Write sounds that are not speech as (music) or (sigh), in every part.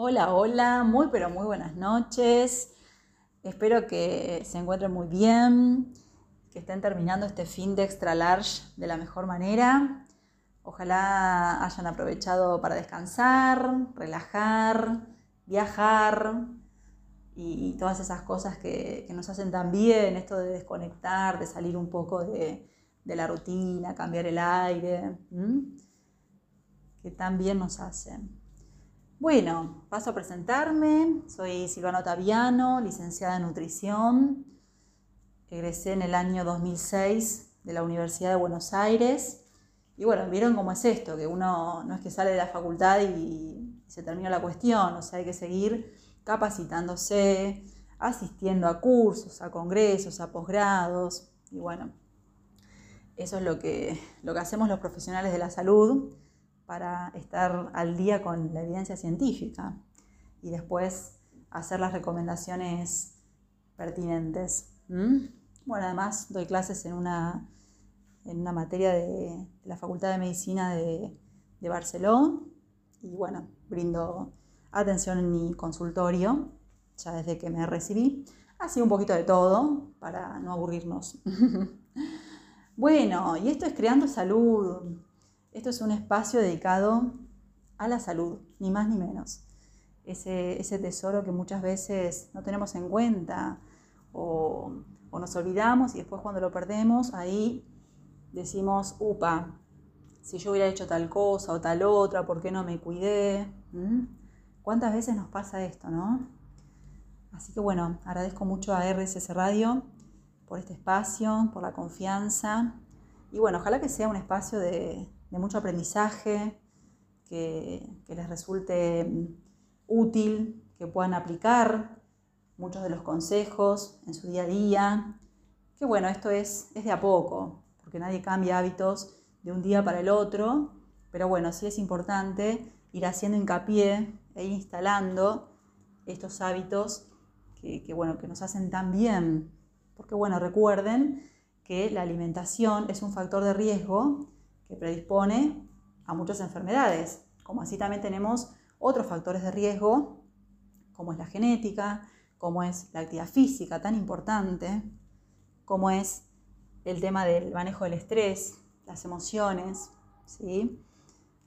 Hola, hola, muy pero muy buenas noches. Espero que se encuentren muy bien, que estén terminando este fin de extra large de la mejor manera. Ojalá hayan aprovechado para descansar, relajar, viajar y, todas esas cosas que, nos hacen tan bien, esto de desconectar, de salir un poco de, la rutina, cambiar el aire, que tan bien nos hacen. Bueno, paso a presentarme. Soy Silvana Taviano, licenciada en nutrición. Egresé en el año 2006 de la Universidad de Buenos Aires. Y bueno, vieron cómo es esto, que uno no es que sale de la facultad y se termina la cuestión, o sea, hay que seguir capacitándose, asistiendo a cursos, a congresos, a posgrados. Y bueno, eso es lo que, lo que hacemos los profesionales de la salud para estar al día con la evidencia científica y después hacer las recomendaciones pertinentes. Bueno, además doy clases en una, en una materia de, la Facultad de Medicina de, de Barcelona y bueno, brindo atención en mi consultorio, ya desde que me recibí. Así un poquito de todo para no aburrirnos. (laughs) bueno, y esto es Creando Salud, esto es un espacio dedicado a la salud, ni más ni menos. Ese, tesoro que muchas veces no tenemos en cuenta o, nos olvidamos y después cuando lo perdemos, ahí decimos, upa, si yo hubiera hecho tal cosa o tal otra, ¿por qué no me cuidé? ¿Mm? ¿Cuántas veces nos pasa esto, no? Así que bueno, agradezco mucho a RSS Radio por este espacio, por la confianza. Y bueno, ojalá que sea un espacio de, de mucho aprendizaje, que, les resulte útil, que puedan aplicar muchos de los consejos en su día a día. Que bueno, esto es, es de a poco, porque nadie cambia hábitos de un día para el otro, pero bueno, sí es importante ir haciendo hincapié e ir instalando estos hábitos que, que, bueno, que nos hacen tan bien. Porque bueno, recuerden que la alimentación es un factor de riesgo que predispone a muchas enfermedades, como así también tenemos otros factores de riesgo, como es la genética, como es la actividad física tan importante, como es el tema del manejo del estrés, las emociones, ¿sí?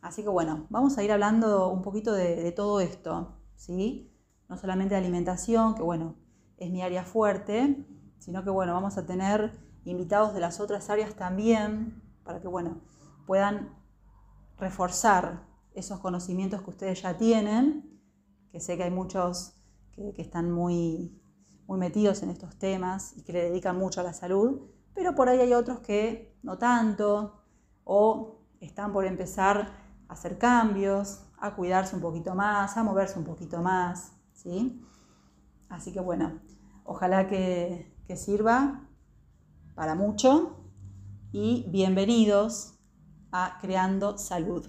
Así que bueno, vamos a ir hablando un poquito de, todo esto, ¿sí? No solamente de alimentación, que bueno, es mi área fuerte, sino que bueno, vamos a tener invitados de las otras áreas también, para que bueno, puedan reforzar esos conocimientos que ustedes ya tienen, que sé que hay muchos que, están muy, muy metidos en estos temas y que le dedican mucho a la salud, pero por ahí hay otros que no tanto o están por empezar a hacer cambios, a cuidarse un poquito más, a moverse un poquito más, ¿sí? Así que bueno, ojalá que, que sirva para mucho y bienvenidos a Creando Salud.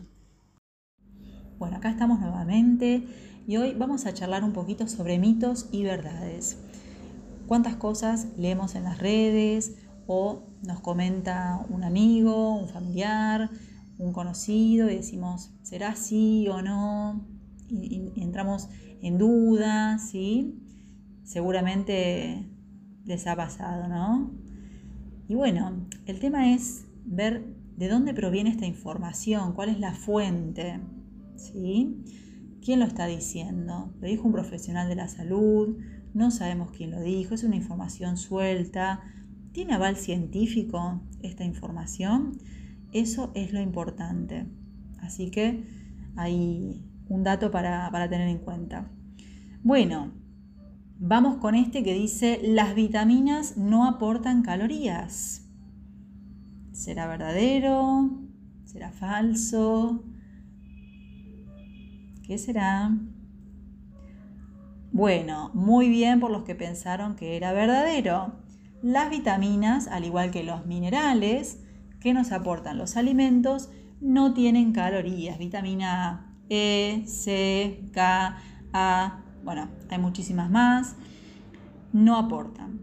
Bueno, acá estamos nuevamente y hoy vamos a charlar un poquito sobre mitos y verdades. ¿Cuántas cosas leemos en las redes o nos comenta un amigo, un familiar, un conocido y decimos, ¿será así o no? Y, entramos en duda, ¿sí? Seguramente les ha pasado, ¿no? Y bueno, el tema es ver ¿De dónde proviene esta información? ¿Cuál es la fuente? ¿Sí? ¿Quién lo está diciendo? ¿Lo dijo un profesional de la salud? No sabemos quién lo dijo, es una información suelta. ¿Tiene aval científico esta información? Eso es lo importante. Así que hay un dato para, para tener en cuenta. Bueno, vamos con este que dice, las vitaminas no aportan calorías. ¿Será verdadero? ¿Será falso? ¿Qué será? Bueno, muy bien por los que pensaron que era verdadero. Las vitaminas, al igual que los minerales que nos aportan los alimentos, no tienen calorías. Vitamina E, C, K, A, bueno, hay muchísimas más, no aportan.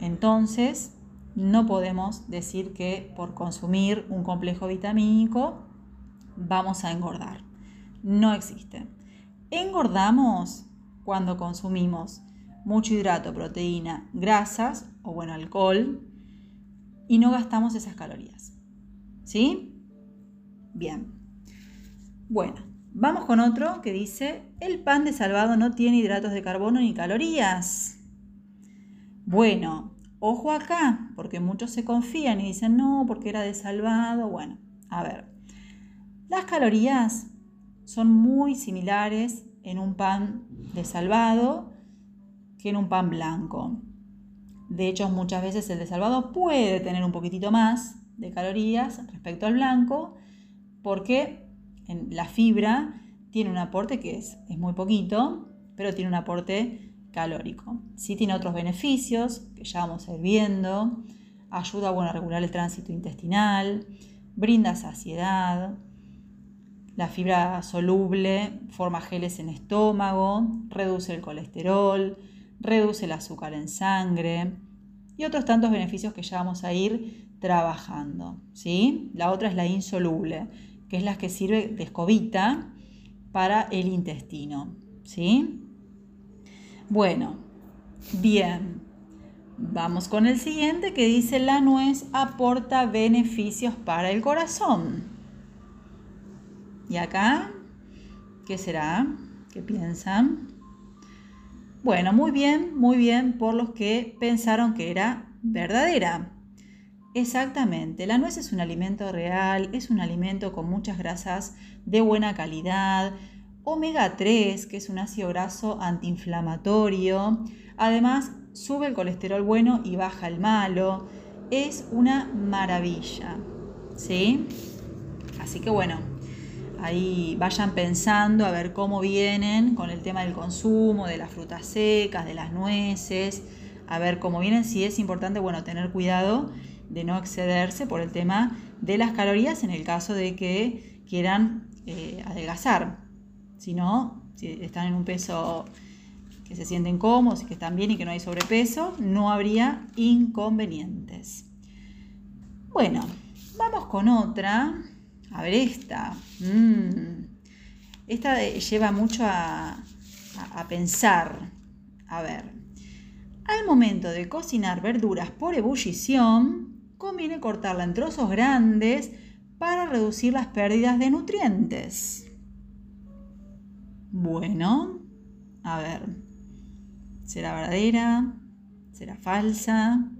Entonces, no podemos decir que por consumir un complejo vitamínico vamos a engordar. No existe. engordamos cuando consumimos mucho hidrato, proteína, grasas o bueno, alcohol y no gastamos esas calorías. ¿Sí? Bien. Bueno, vamos con otro que dice, el pan de salvado no tiene hidratos de carbono ni calorías. Bueno, ojo acá, porque muchos se confían y dicen, no, porque era de salvado. Bueno, a ver, las calorías son muy similares en un pan de salvado que en un pan blanco. De hecho, muchas veces el de salvado puede tener un poquitito más de calorías respecto al blanco, porque en la fibra tiene un aporte que es, es muy poquito, pero tiene un aporte calórico. Sí tiene otros beneficios que ya vamos a ir viendo. Ayuda a regular el tránsito intestinal, brinda saciedad. La fibra soluble forma geles en estómago, reduce el colesterol, reduce el azúcar en sangre y otros tantos beneficios que ya vamos a ir trabajando. ¿sí? La otra es la insoluble, que es la que sirve de escobita para el intestino. ¿sí? Bueno, bien. Vamos con el siguiente que dice la nuez aporta beneficios para el corazón. ¿Y acá? ¿Qué será? ¿Qué piensan? Bueno, muy bien, muy bien por los que pensaron que era verdadera. Exactamente, la nuez es un alimento real, es un alimento con muchas grasas de buena calidad, omega 3, que es un ácido graso antiinflamatorio, además sube el colesterol bueno y baja el malo, es una maravilla, ¿sí? Así que bueno, ahí vayan pensando a ver cómo vienen con el tema del consumo, de las frutas secas, de las nueces, a ver cómo vienen, si es importante, bueno, tener cuidado de no excederse por el tema de las calorías en el caso de que quieran eh, adelgazar. Si no, si están en un peso que se sienten cómodos y que están bien y que no hay sobrepeso, no habría inconvenientes. Bueno, vamos con otra a ver esta. Mm. Esta lleva mucho a, a pensar. A ver. Al momento de cocinar verduras por ebullición, conviene cortarla en trozos grandes para reducir las pérdidas de nutrientes. Bueno, a ver, ¿será verdadera? ¿Será falsa?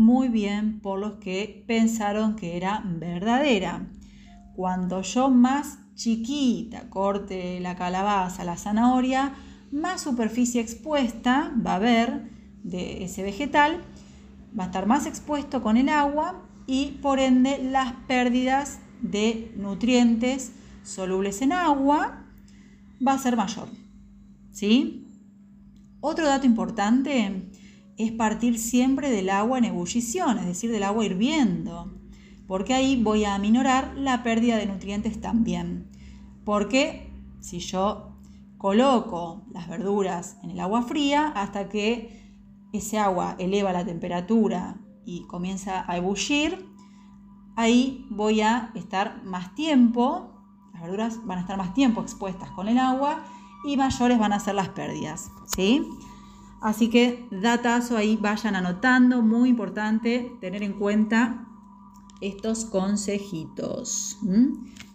muy bien por los que pensaron que era verdadera. Cuando yo más chiquita corte la calabaza, la zanahoria, más superficie expuesta va a haber de ese vegetal, va a estar más expuesto con el agua y por ende las pérdidas de nutrientes solubles en agua va a ser mayor. ¿Sí? Otro dato importante es partir siempre del agua en ebullición, es decir, del agua hirviendo, porque ahí voy a aminorar la pérdida de nutrientes también. Porque si yo coloco las verduras en el agua fría hasta que ese agua eleva la temperatura y comienza a ebullir, ahí voy a estar más tiempo, las verduras van a estar más tiempo expuestas con el agua y mayores van a ser las pérdidas, ¿sí? Así que datazo ahí, vayan anotando, muy importante tener en cuenta estos consejitos.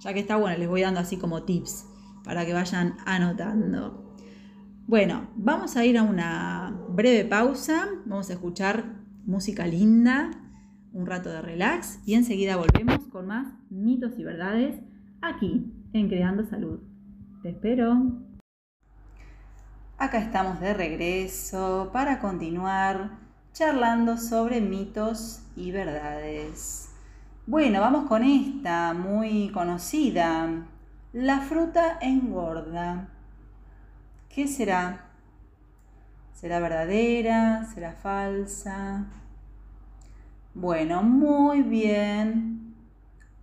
Ya que está bueno, les voy dando así como tips para que vayan anotando. Bueno, vamos a ir a una breve pausa, vamos a escuchar música linda, un rato de relax y enseguida volvemos con más mitos y verdades aquí en Creando Salud. Te espero. Acá estamos de regreso para continuar charlando sobre mitos y verdades. Bueno, vamos con esta muy conocida. La fruta engorda. ¿Qué será? ¿Será verdadera? ¿Será falsa? Bueno, muy bien.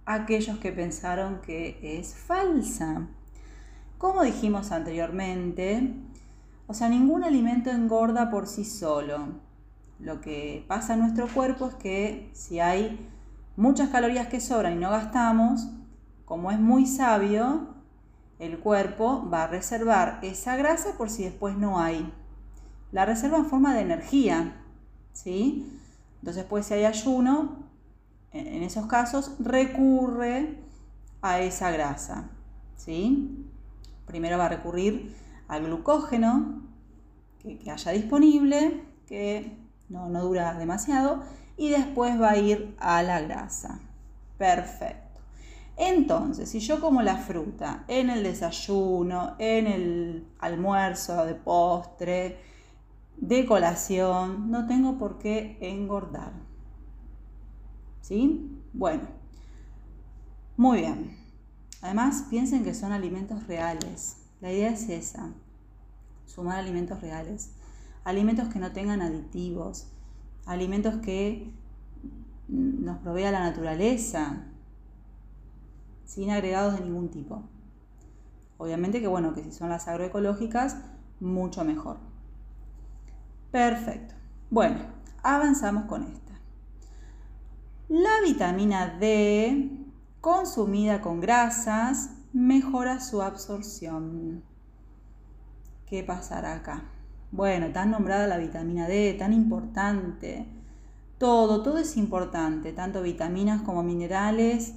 Aquellos que pensaron que es falsa. Como dijimos anteriormente, o sea, ningún alimento engorda por sí solo. Lo que pasa en nuestro cuerpo es que si hay muchas calorías que sobran y no gastamos, como es muy sabio, el cuerpo va a reservar esa grasa por si después no hay. La reserva en forma de energía, ¿sí? Entonces, pues si hay ayuno, en esos casos recurre a esa grasa, ¿sí? Primero va a recurrir al glucógeno que, haya disponible, que no, no dura demasiado, y después va a ir a la grasa. Perfecto. Entonces, si yo como la fruta en el desayuno, en el almuerzo, de postre, de colación, no tengo por qué engordar. ¿Sí? Bueno, muy bien. Además, piensen que son alimentos reales. La idea es esa, sumar alimentos reales. Alimentos que no tengan aditivos, alimentos que nos provea la naturaleza, sin agregados de ningún tipo. Obviamente que bueno, que si son las agroecológicas, mucho mejor. Perfecto. Bueno, avanzamos con esta. La vitamina D, consumida con grasas, mejora su absorción. ¿Qué pasará acá? Bueno, tan nombrada la vitamina D, tan importante. Todo, todo es importante, tanto vitaminas como minerales.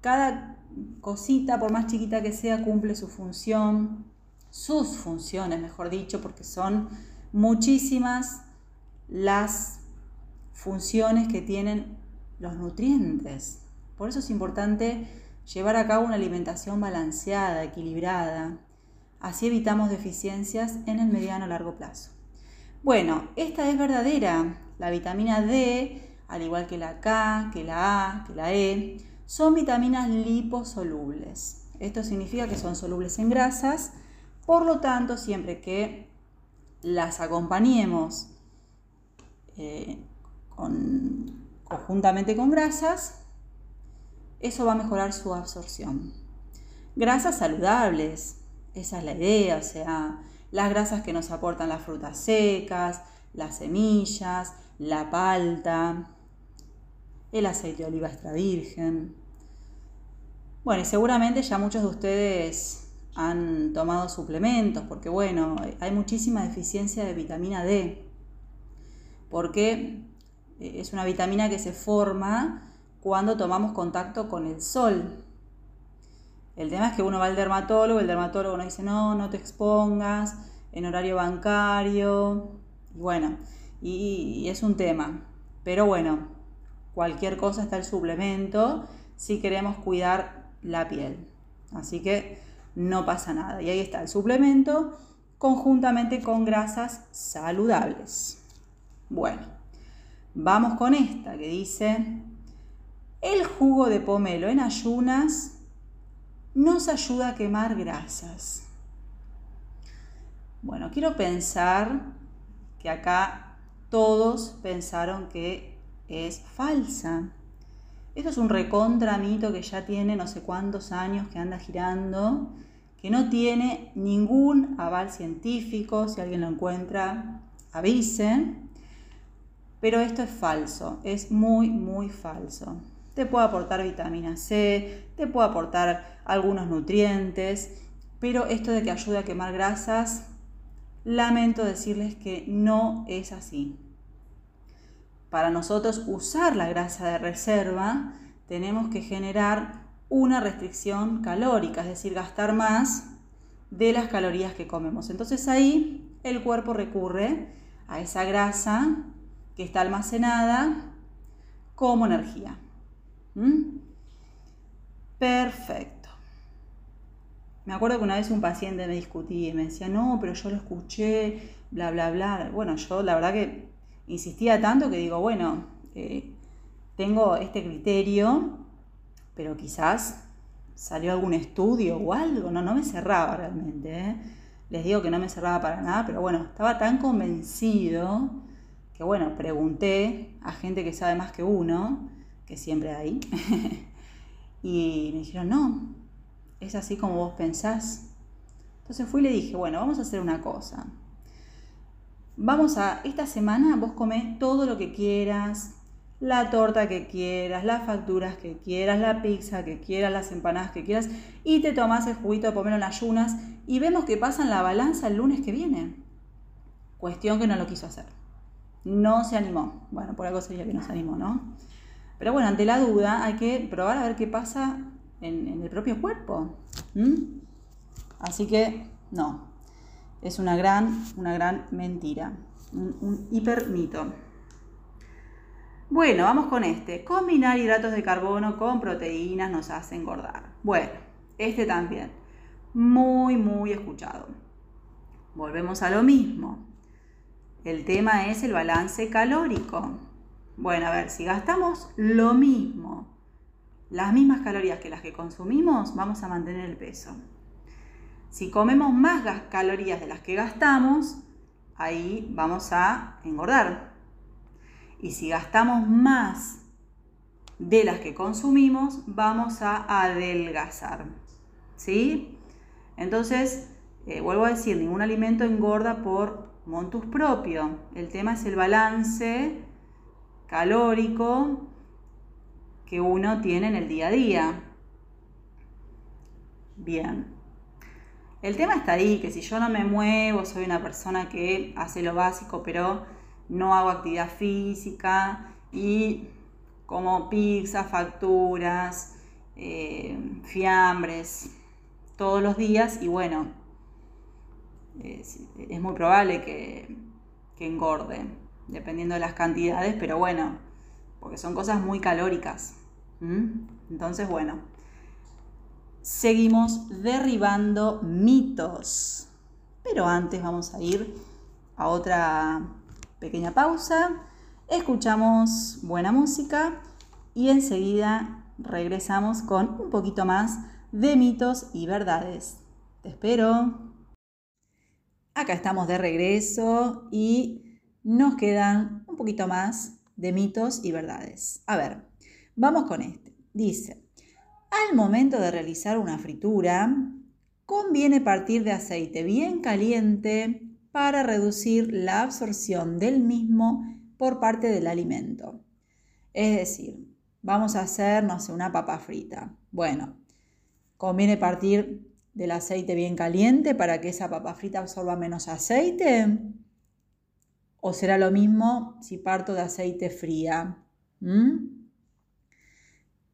Cada cosita, por más chiquita que sea, cumple su función, sus funciones, mejor dicho, porque son muchísimas las funciones que tienen los nutrientes. Por eso es importante llevar a cabo una alimentación balanceada, equilibrada. Así evitamos deficiencias en el mediano a largo plazo. Bueno, esta es verdadera. La vitamina D, al igual que la K, que la A, que la E, son vitaminas liposolubles. Esto significa que son solubles en grasas, por lo tanto, siempre que las acompañemos eh, conjuntamente con grasas, eso va a mejorar su absorción. Grasas saludables, esa es la idea, o sea, las grasas que nos aportan las frutas secas, las semillas, la palta, el aceite de oliva extra virgen. Bueno, y seguramente ya muchos de ustedes han tomado suplementos, porque bueno, hay muchísima deficiencia de vitamina D, porque es una vitamina que se forma cuando tomamos contacto con el sol. El tema es que uno va al dermatólogo, el dermatólogo nos dice, no, no te expongas en horario bancario, bueno, y es un tema. Pero bueno, cualquier cosa está el suplemento si queremos cuidar la piel. Así que no pasa nada. Y ahí está el suplemento conjuntamente con grasas saludables. Bueno, vamos con esta que dice, el jugo de pomelo en ayunas nos ayuda a quemar grasas. Bueno, quiero pensar que acá todos pensaron que es falsa. Esto es un recontra mito que ya tiene no sé cuántos años que anda girando, que no tiene ningún aval científico, si alguien lo encuentra, avise. Pero esto es falso, es muy, muy falso. Te puede aportar vitamina C, te puede aportar algunos nutrientes, pero esto de que ayuda a quemar grasas, lamento decirles que no es así para nosotros usar la grasa de reserva, tenemos que generar una restricción calórica, es decir, gastar más de las calorías que comemos. Entonces ahí el cuerpo recurre a esa grasa que está almacenada como energía. ¿Mm? Perfecto. Me acuerdo que una vez un paciente me discutía y me decía, no, pero yo lo escuché, bla, bla, bla. Bueno, yo la verdad que insistía tanto que digo, bueno, eh, tengo este criterio, pero quizás salió algún estudio o algo, no, no me cerraba realmente. ¿eh? Les digo que no me cerraba para nada, pero bueno, estaba tan convencido que bueno, pregunté a gente que sabe más que uno, que siempre hay, (laughs) y me dijeron, no, es así como vos pensás. Entonces fui y le dije, bueno, vamos a hacer una cosa vamos a, esta semana vos comés todo lo que quieras, la torta que quieras, las facturas que quieras, la pizza que quieras, las empanadas que quieras y te tomas el juguito de pomelo en ayunas y vemos que pasa en la balanza el lunes que viene. Cuestión que no lo quiso hacer. No se animó. Bueno, por algo sería que no se animó, ¿no? Pero bueno, ante la duda hay que probar a ver qué pasa en, el propio cuerpo. Así que no, es una gran, una gran mentira, un, un hiper mito. Bueno, vamos con este. Combinar hidratos de carbono con proteínas nos hace engordar. Bueno, este también. Muy, muy escuchado. Volvemos a lo mismo. El tema es el balance calórico. Bueno, a ver, si gastamos lo mismo, las mismas calorías que las que consumimos, vamos a mantener el peso. Si comemos más calorías de las que gastamos, ahí vamos a engordar. Y si gastamos más de las que consumimos, vamos a adelgazar. ¿Sí? Entonces, eh, vuelvo a decir, ningún alimento engorda por montus propio. El tema es el balance calórico que uno tiene en el día a día. Bien. El tema está ahí, que si yo no me muevo, soy una persona que hace lo básico, pero no hago actividad física y como pizza, facturas, eh, fiambres todos los días y bueno, es, muy probable que, engorde, dependiendo de las cantidades, pero bueno, porque son cosas muy calóricas. Entonces, bueno, seguimos derribando mitos. Pero antes vamos a ir a otra pequeña pausa, escuchamos buena música y enseguida regresamos con un poquito más de mitos y verdades. Te espero. Acá estamos de regreso y nos quedan un poquito más de mitos y verdades. A ver, vamos con este. Dice, al momento de realizar una fritura, conviene partir de aceite bien caliente para reducir la absorción del mismo por parte del alimento. Es decir, vamos a hacer, no sé, una papa frita. Bueno, conviene partir del aceite bien caliente para que esa papa frita absorba menos aceite. ¿O será lo mismo si parto de aceite fría? ¿Mm?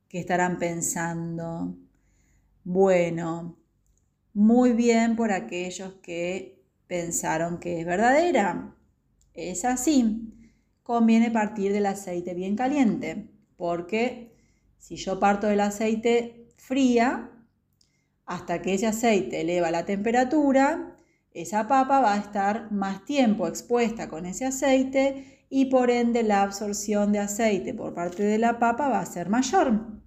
¿Qué estarán pensando? Bueno, muy bien por aquellos que pensaron que es verdadera. Es así. Conviene partir del aceite bien caliente, porque si yo parto del aceite fría, hasta que ese aceite eleva la temperatura, esa papa va a estar más tiempo expuesta con ese aceite y por ende la absorción de aceite por parte de la papa va a ser mayor.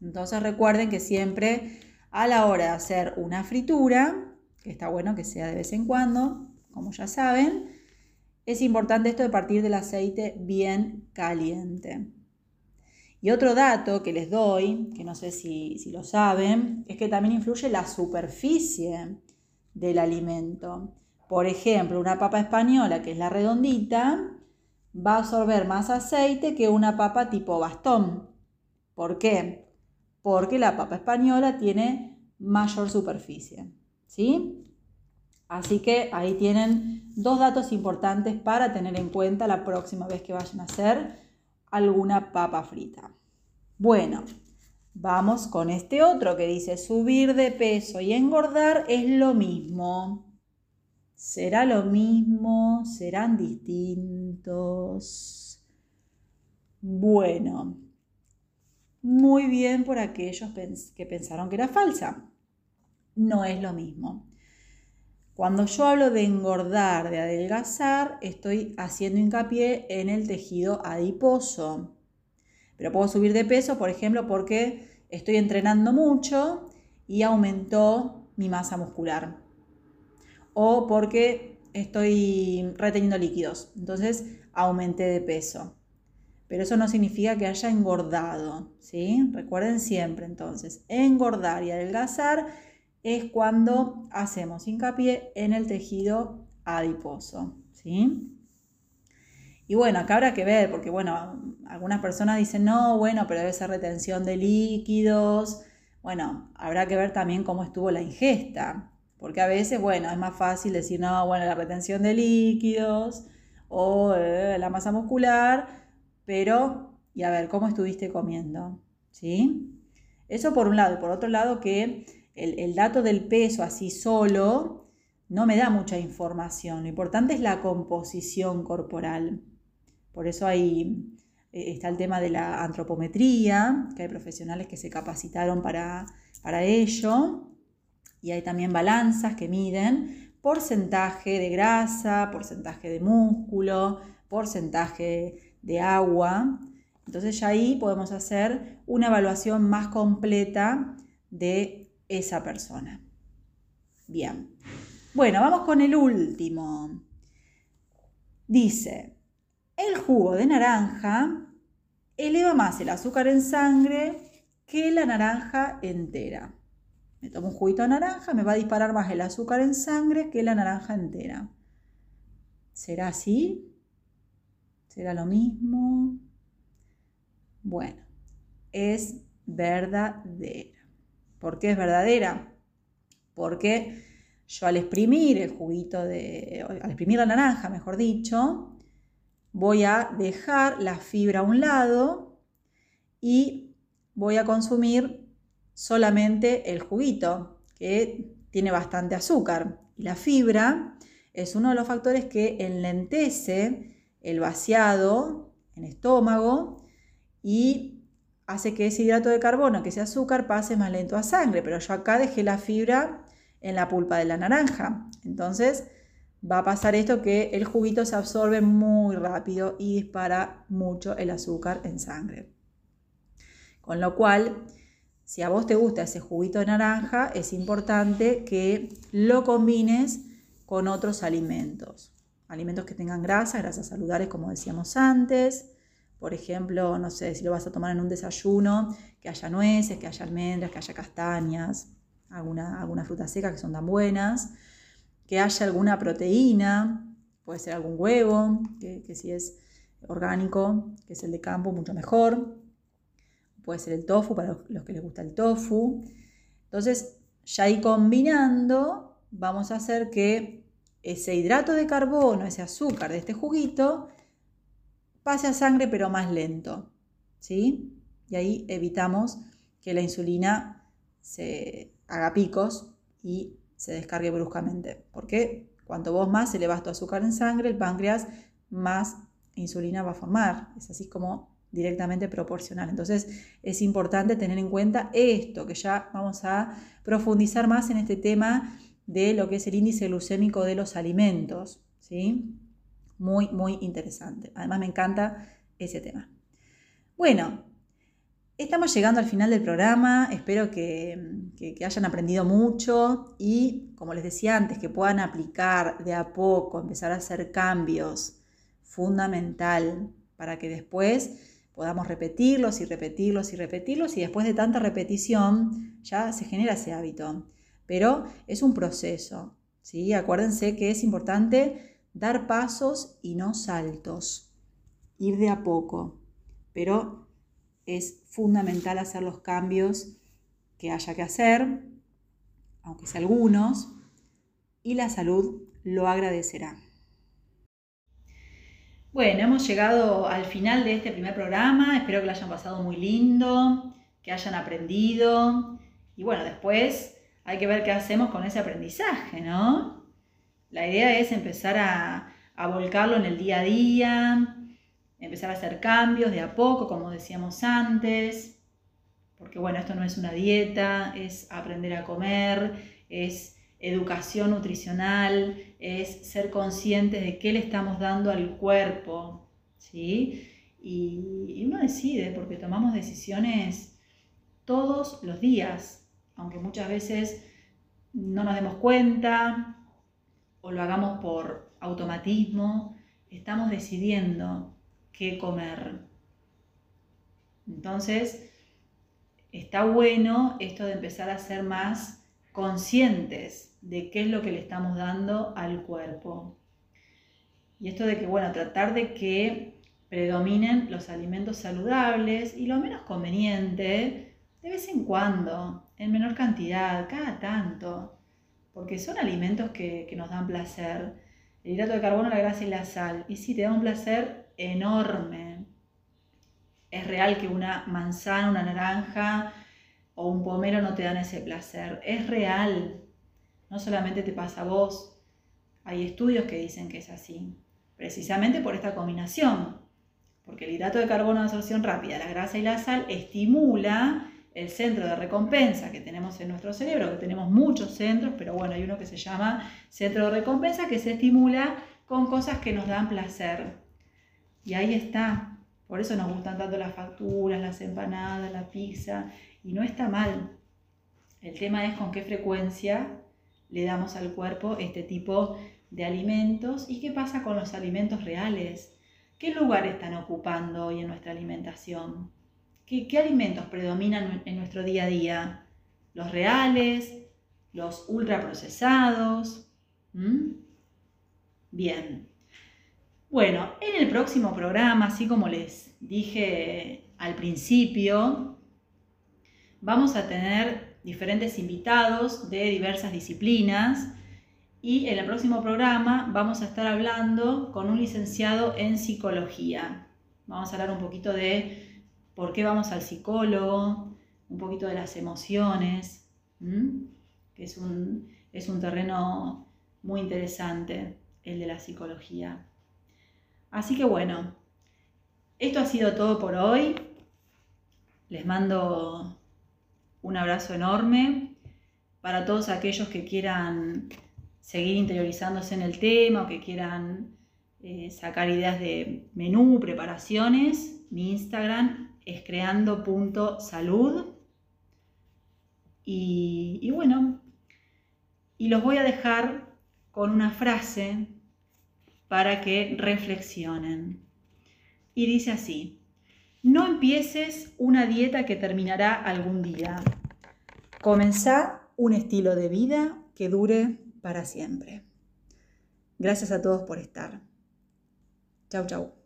Entonces recuerden que siempre a la hora de hacer una fritura, que está bueno que sea de vez en cuando, como ya saben. Es importante esto de partir del aceite bien caliente. Y otro dato que les doy, que no sé si, lo saben, es que también influye la superficie del alimento. Por ejemplo, una papa española, que es la redondita, va a absorber más aceite que una papa tipo bastón. ¿Por qué? Porque la papa española tiene mayor superficie. ¿sí? Así que ahí tienen dos datos importantes para tener en cuenta la próxima vez que vayan a hacer alguna papa frita. Bueno, vamos con este otro que dice subir de peso y engordar es lo mismo. ¿Será lo mismo? ¿Serán distintos? Bueno, muy bien por aquellos que pensaron que era falsa no es lo mismo. Cuando yo hablo de engordar, de adelgazar, estoy haciendo hincapié en el tejido adiposo. Pero puedo subir de peso, por ejemplo, porque estoy entrenando mucho y aumentó mi masa muscular. O porque estoy reteniendo líquidos. Entonces aumenté de peso. Pero eso no significa que haya engordado. ¿sí? Recuerden siempre entonces, engordar y adelgazar es cuando hacemos hincapié en el tejido adiposo. ¿sí? Y bueno, acá habrá que ver, porque bueno, algunas personas dicen, no, bueno, pero debe ser retención de líquidos. Bueno, habrá que ver también cómo estuvo la ingesta, porque a veces, bueno, es más fácil decir, no, bueno, la retención de líquidos o eh, la masa muscular, pero, y a ver, ¿cómo estuviste comiendo? ¿Sí? Eso por un lado. Y por otro lado, que el, el dato del peso así solo no me da mucha información. Lo importante es la composición corporal. Por eso ahí eh, está el tema de la antropometría, que hay profesionales que se capacitaron para, para ello. Y hay también balanzas que miden porcentaje de grasa, porcentaje de músculo, porcentaje de agua. Entonces ya ahí podemos hacer una evaluación más completa de esa persona. Bien. Bueno, vamos con el último. Dice, el jugo de naranja eleva más el azúcar en sangre que la naranja entera. Me tomo un juguito de naranja, me va a disparar más el azúcar en sangre que la naranja entera. ¿Será así? ¿Será lo mismo? Bueno, es verdadera. ¿Por qué es verdadera? Porque yo al exprimir el juguito de, al exprimir la naranja, mejor dicho, voy a dejar la fibra a un lado y voy a consumir solamente el juguito, que tiene bastante azúcar. Y la fibra es uno de los factores que enlentece el vaciado en estómago y hace que ese hidrato de carbono, que ese azúcar, pase más lento a sangre. Pero yo acá dejé la fibra en la pulpa de la naranja. Entonces, va a pasar esto que el juguito se absorbe muy rápido y dispara mucho el azúcar en sangre. Con lo cual, si a vos te gusta ese juguito de naranja, es importante que lo combines con otros alimentos. Alimentos que tengan grasa, grasas saludables como decíamos antes. Por ejemplo, no sé, si lo vas a tomar en un desayuno, que haya nueces, que haya almendras, que haya castañas, alguna, fruta seca que son tan buenas que haya alguna proteína, puede ser algún huevo, que, si es orgánico, que es el de campo, mucho mejor. Puede ser el tofu para los que les gusta el tofu. Entonces, ya ahí combinando, vamos a hacer que ese hidrato de carbono, ese azúcar de este juguito, pase a sangre pero más lento. ¿Sí? Y ahí evitamos que la insulina se haga picos y se descargue bruscamente. Porque cuanto vos más elevas tu azúcar en sangre, el páncreas más insulina va a formar. Es así como directamente proporcional. Entonces es importante tener en cuenta esto, que ya vamos a profundizar más en este tema de lo que es el índice glucémico de los alimentos. ¿sí? Muy, muy interesante. Además me encanta ese tema. Bueno, Estamos llegando al final del programa, espero que, hayan aprendido mucho y, como les decía antes, que puedan aplicar de a poco, empezar a hacer cambios, fundamental, para que después podamos repetirlos y repetirlos y repetirlos y después de tanta repetición ya se genera ese hábito. Pero es un proceso, ¿sí? Acuérdense que es importante dar pasos y no saltos, ir de a poco, pero es fundamental hacer los cambios que haya que hacer, aunque sea algunos, y la salud lo agradecerá. Bueno, hemos llegado al final de este primer programa, espero que lo hayan pasado muy lindo, que hayan aprendido y bueno, después hay que ver qué hacemos con ese aprendizaje, ¿no? La idea es empezar a, a volcarlo en el día a día, empezar a hacer cambios de a poco, como decíamos antes, porque bueno, esto no es una dieta, es aprender a comer, es educación nutricional, es ser conscientes de qué le estamos dando al cuerpo, ¿sí? Y, y uno decide, porque tomamos decisiones todos los días, aunque muchas veces no nos demos cuenta o lo hagamos por automatismo, estamos decidiendo qué comer. Entonces, está bueno esto de empezar a ser más conscientes de qué es lo que le estamos dando al cuerpo. Y esto de que, bueno, tratar de que predominen los alimentos saludables y lo menos conveniente, de vez en cuando, en menor cantidad, cada tanto, porque son alimentos que, nos dan placer. El hidrato de carbono, la grasa y la sal. Y sí, te da un placer enorme. Es real que una manzana, una naranja o un pomelo no te dan ese placer. Es real. No solamente te pasa a vos. Hay estudios que dicen que es así. Precisamente por esta combinación. Porque el hidrato de carbono de absorción rápida, la grasa y la sal estimula el centro de recompensa que tenemos en nuestro cerebro, que tenemos muchos centros, pero bueno, hay uno que se llama centro de recompensa que se estimula con cosas que nos dan placer. Y ahí está. Por eso nos gustan tanto las facturas, las empanadas, la pizza. Y no está mal. El tema es con qué frecuencia le damos al cuerpo este tipo de alimentos y qué pasa con los alimentos reales. ¿Qué lugar están ocupando hoy en nuestra alimentación? ¿Qué, alimentos predominan en nuestro día a día? ¿Los reales? ¿Los ultraprocesados? ¿Mm? Bien. Bueno, en el próximo programa, así como les dije al principio, vamos a tener diferentes invitados de diversas disciplinas y en el próximo programa vamos a estar hablando con un licenciado en psicología. Vamos a hablar un poquito de por qué vamos al psicólogo, un poquito de las emociones, que es un, es un terreno muy interesante, el de la psicología. Así que bueno, esto ha sido todo por hoy. Les mando un abrazo enorme para todos aquellos que quieran seguir interiorizándose en el tema o que quieran eh, sacar ideas de menú, preparaciones. Mi Instagram es creando.salud. Y, y bueno, y los voy a dejar con una frase para que reflexionen. Y dice así, no empieces una dieta que terminará algún día. Comenzá un estilo de vida que dure para siempre. Gracias a todos por estar. Chau, chau.